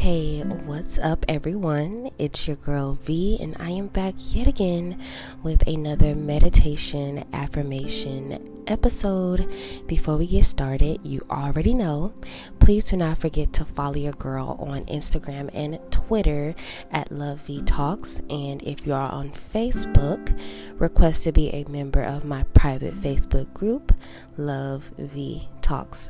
Hey, what's up, everyone? It's your girl V, and I am back yet again with another meditation affirmation episode. Before we get started, you already know, please do not forget to follow your girl on Instagram and Twitter at Love V Talks. And if you are on Facebook, request to be a member of my private Facebook group, Love V Talks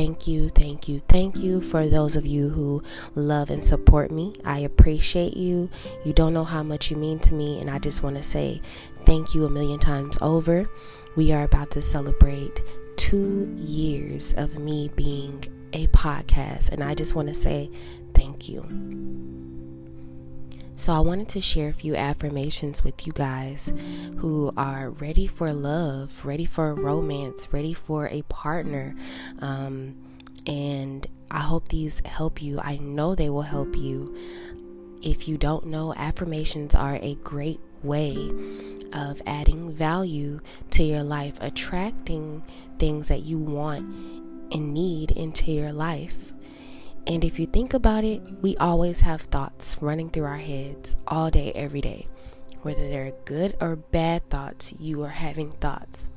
thank you, thank you, thank you for those of you who love and support me. I appreciate you. You don't know how much you mean to me, and I just want to say thank you a million times over. We are about to celebrate two years of me being a podcast, and I just want to say thank you. So, I wanted to share a few affirmations with you guys who are ready for love, ready for romance, ready for a partner. Um, and I hope these help you. I know they will help you. If you don't know, affirmations are a great way of adding value to your life, attracting things that you want and need into your life. And if you think about it, we always have thoughts running through our heads all day, every day. Whether they're good or bad thoughts, you are having thoughts.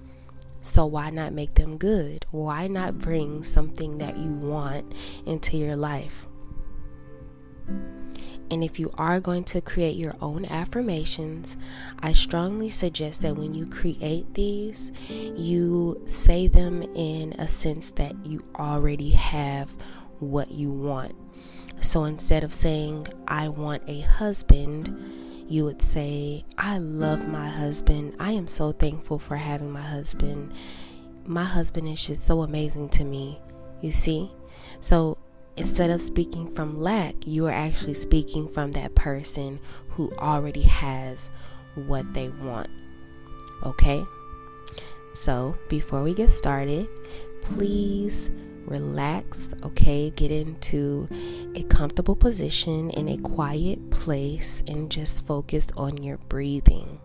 So why not make them good? Why not bring something that you want into your life? And if you are going to create your own affirmations, I strongly suggest that when you create these, you say them in a sense that you already have what you want. So instead of saying, I want a husband, you would say, I love my husband. I am so thankful for having my husband. My husband is just so amazing to me. You see? So instead of speaking from lack, you are actually speaking from that person who already has what they want. Okay? So before we get started, please relax, okay? Get into a comfortable position in a quiet place and just focus on your breathing.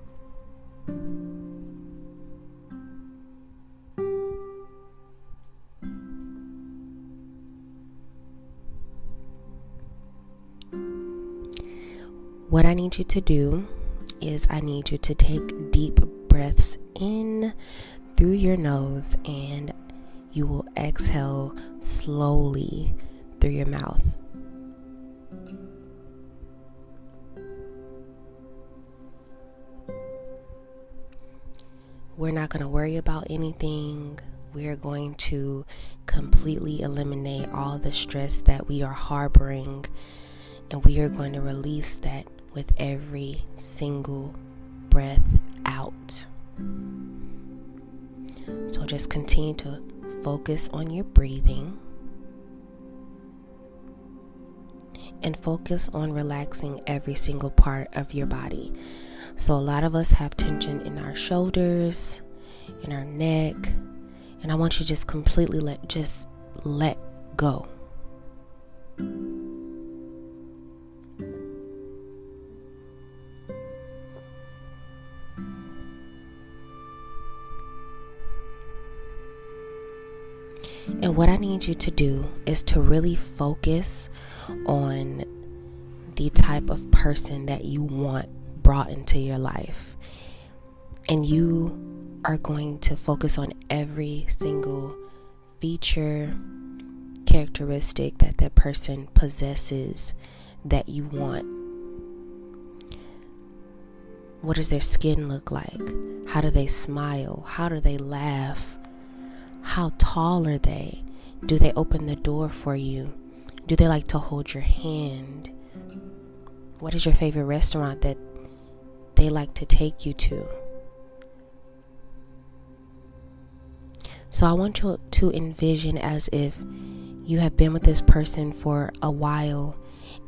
What I need you to do is I need you to take deep breaths in through your nose and you will exhale slowly through your mouth. We're not going to worry about anything. We're going to completely eliminate all the stress that we are harboring, and we are going to release that with every single breath out. So just continue to focus on your breathing and focus on relaxing every single part of your body. So, a lot of us have tension in our shoulders, in our neck, and I want you to just completely let just let go. And what I need you to do is to really focus on the type of person that you want brought into your life. And you are going to focus on every single feature, characteristic that that person possesses that you want. What does their skin look like? How do they smile? How do they laugh? How tall are they? Do they open the door for you? Do they like to hold your hand? What is your favorite restaurant that they like to take you to? So I want you to envision as if you have been with this person for a while,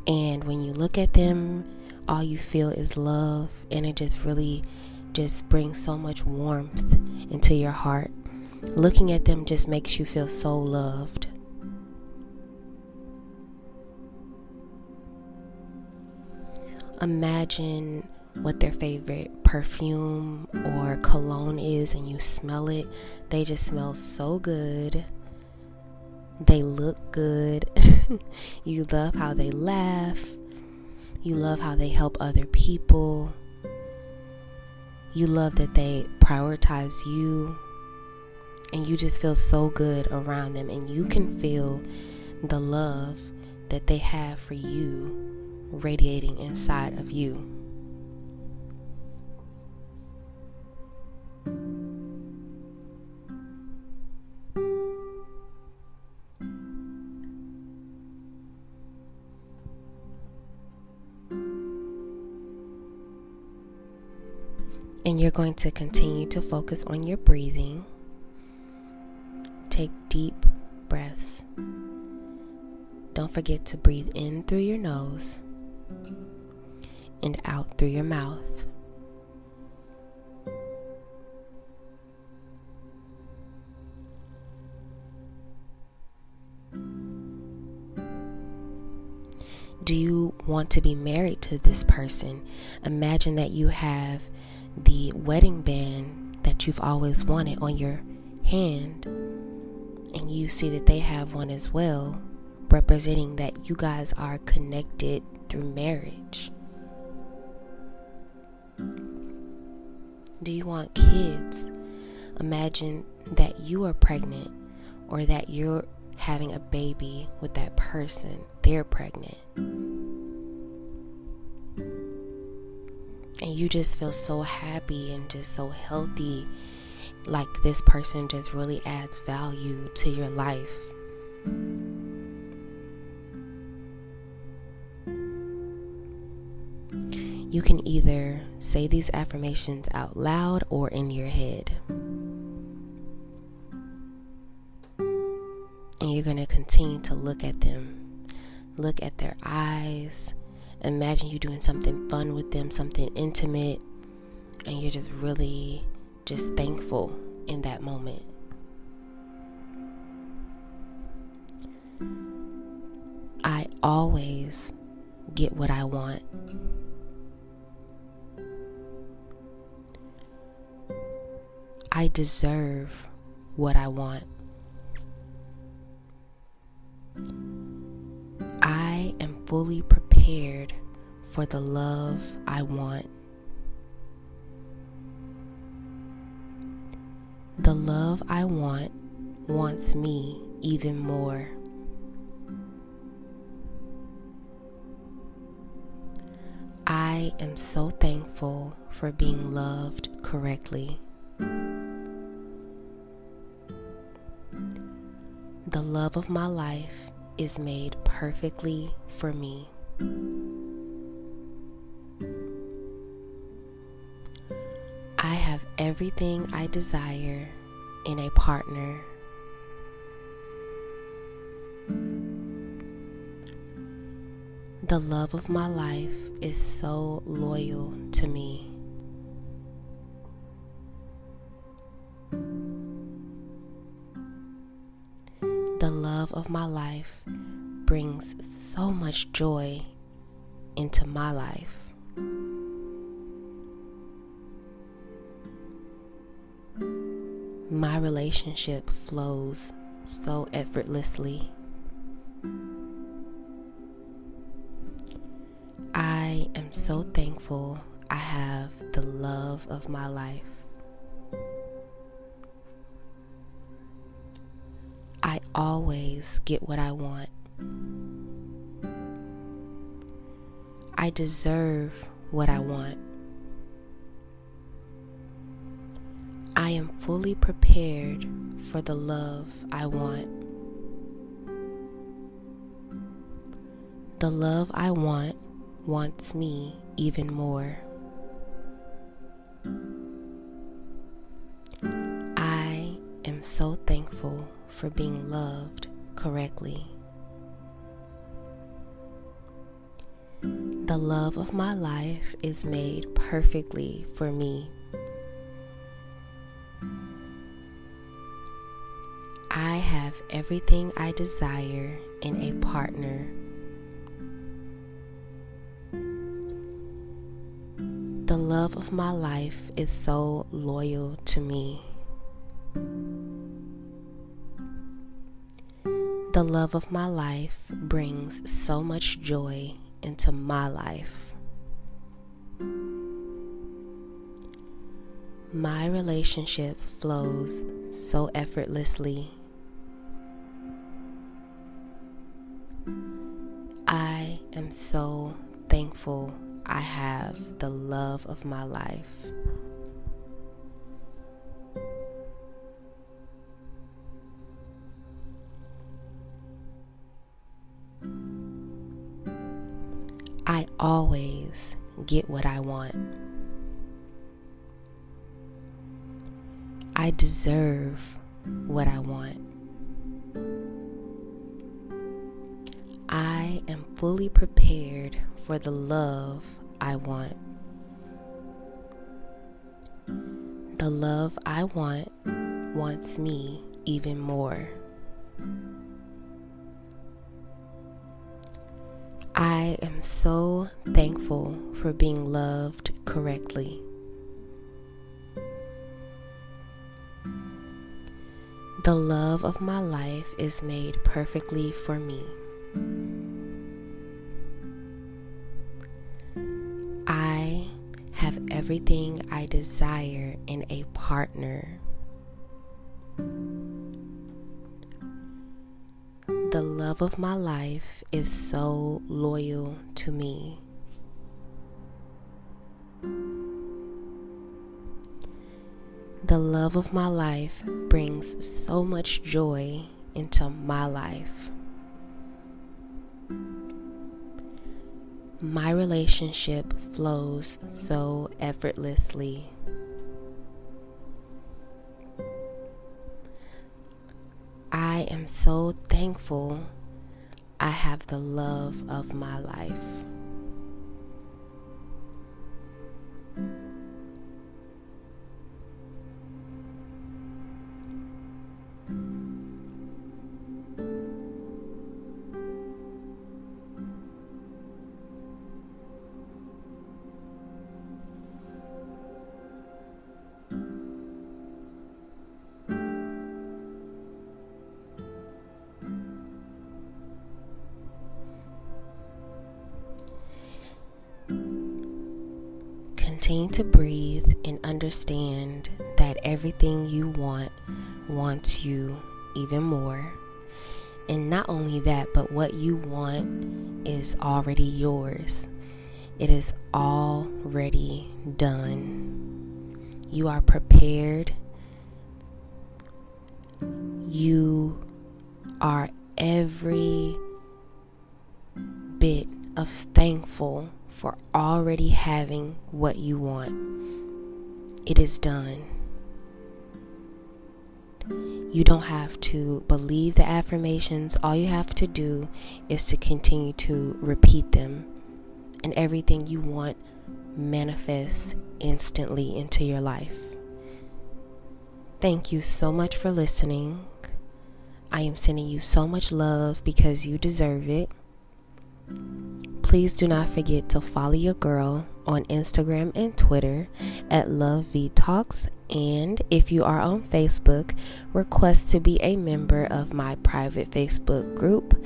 and when you look at them, all you feel is love, and it just really just brings so much warmth into your heart. Looking at them just makes you feel so loved. Imagine what their favorite perfume or cologne is and you smell it. They just smell so good. They look good. you love how they laugh. You love how they help other people. You love that they prioritize you. And you just feel so good around them. And you can feel the love that they have for you radiating inside of you. And you're going to continue to focus on your breathing. Deep breaths. Don't forget to breathe in through your nose and out through your mouth. Do you want to be married to this person? Imagine that you have the wedding band that you've always wanted on your hand, and you see that they have one as well, representing that you guys are connected through marriage. Do you want kids? Imagine that you are pregnant or that you're having a baby with that person, they're pregnant. and you just feel so happy and just so healthy like this person just really adds value to your life. You can either say these affirmations out loud or in your head. And you're going to continue to look at them. Look at their eyes. Imagine you doing something fun with them, something intimate, and you're just really just thankful in that moment. I always get what I want. I deserve what I want. I am fully prepared for the love I want. I want wants me even more. I am so thankful for being loved correctly. The love of my life is made perfectly for me. I have everything I desire in a partner. The love of my life is so loyal to me. The love of my life brings so much joy into my life. My relationship flows so effortlessly. I am so thankful I have the love of my life. I always get what I want. I deserve what I want. I am fully prepared for the love I want. The love I want wants me even more. I am so thankful for being loved correctly. The love of my life is made perfectly for me. I have everything I desire in a partner. The love of my life is so loyal to me. The love of my life brings so much joy into my life. My relationship flows so effortlessly. I am so thankful I have the love of my life. I always get what I want. I deserve what I want. I am fully prepared for the love I want. The love I want wants me even more. I am so thankful for being loved correctly. The love of my life is made perfectly for me. I have everything I desire in a partner. The love of my life is so loyal to me. The love of my life brings so much joy into my life. My relationship flows so effortlessly. I am so thankful I have the love of my life. Continue to breathe and understand that everything you want wants you even more. And not only that, but what you want is already yours. It is already done. You are prepared. You are every bit of thankful for already having what you want. It is done. You don't have to believe the affirmations. All you have to do is to continue to repeat them, and everything you want manifests instantly into your life. Thank you so much for listening. I am sending you so much love because you deserve it. Please do not forget to follow your girl on Instagram and Twitter at Love V Talks. And if you are on Facebook, request to be a member of my private Facebook group,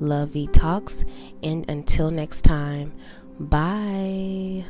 Love V Talks. And until next time, bye.